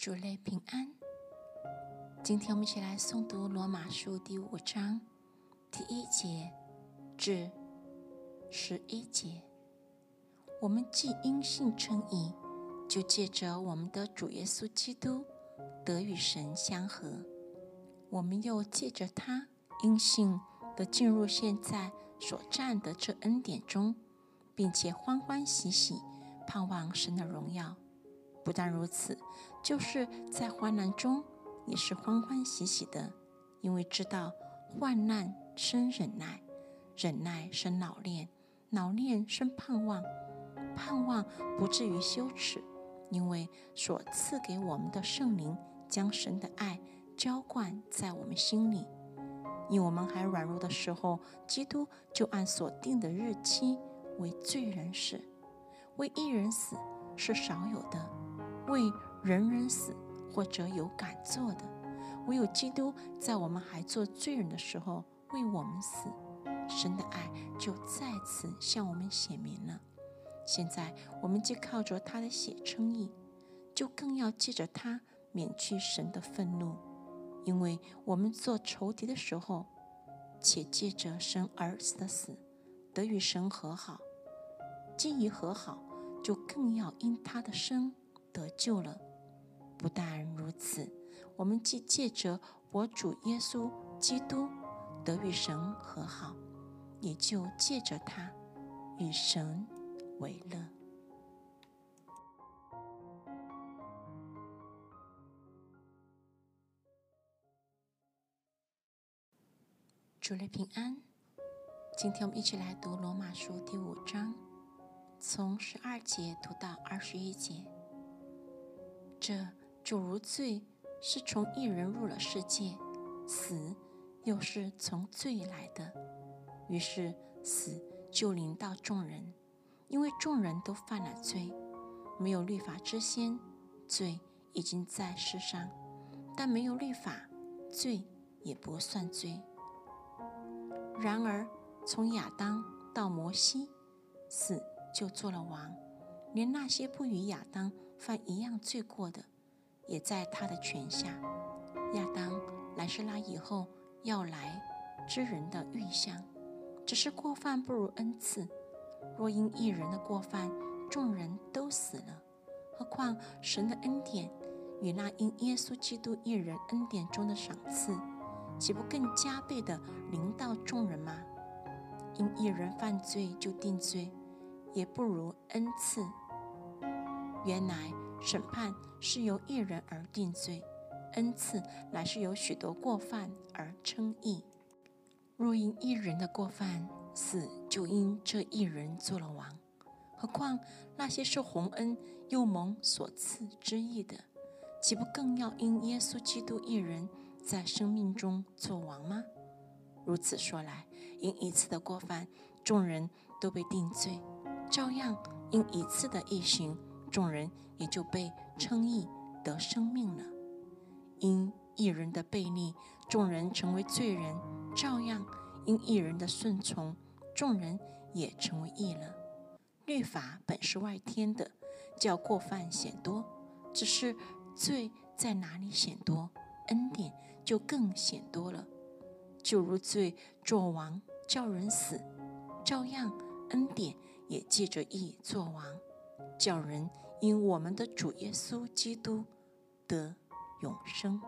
主内平安。今天我们一起来诵读罗马书第五章第一节至十一节。我们既因信称义，就借着我们的主耶稣基督得与神相合。我们又借着他因信的进入现在所占的这恩典中，并且欢欢喜喜盼望神的荣耀。不但如此，就是在患难中也是欢欢喜喜的，因为知道患难生忍耐，忍耐生老练，老练生盼望，盼望不至于羞耻，因为所赐给我们的圣灵将神的爱浇灌在我们心里。因我们还软弱的时候，基督就按所定的日期为罪人死，为一人死是少有的。为人人死，或者有敢做的，唯有基督在我们还做罪人的时候为我们死，神的爱就再次向我们显明了。现在我们既靠着他的血称义，就更要借着他免去神的愤怒，因为我们做仇敌的时候，且借着神儿子的死得与神和好；既已和好，就更要因他的生。得救了。不但如此，我们既借着我主耶稣基督得与神和好，也就借着他与神为乐。主内平安。今天我们一起来读罗马书第五章，从十二节读到二十一节。这就如罪是从一人入了世界，死又是从罪来的，于是死就临到众人，因为众人都犯了罪。没有律法之先，罪已经在世上；但没有律法，罪也不算罪。然而从亚当到摩西，死就做了王。连那些不与亚当犯一样罪过的，也在他的权下。亚当乃是那以后要来之人的预象，只是过犯不如恩赐。若因一人的过犯，众人都死了，何况神的恩典与那因耶稣基督一人恩典中的赏赐，岂不更加倍的临到众人吗？因一人犯罪就定罪，也不如恩赐。原来审判是由一人而定罪，恩赐乃是由许多过犯而称义。若因一人的过犯死，就因这一人做了王。何况那些受洪恩又蒙所赐之义的，岂不更要因耶稣基督一人在生命中做王吗？如此说来，因一次的过犯，众人都被定罪；照样因一次的异行。众人也就被称义得生命了。因一人的背逆，众人成为罪人；照样因一人的顺从，众人也成为义了。律法本是外天的，叫过犯显多；只是罪在哪里显多，恩典就更显多了。就如罪作王，叫人死；照样恩典也借着义作王。叫人因我们的主耶稣基督得永生。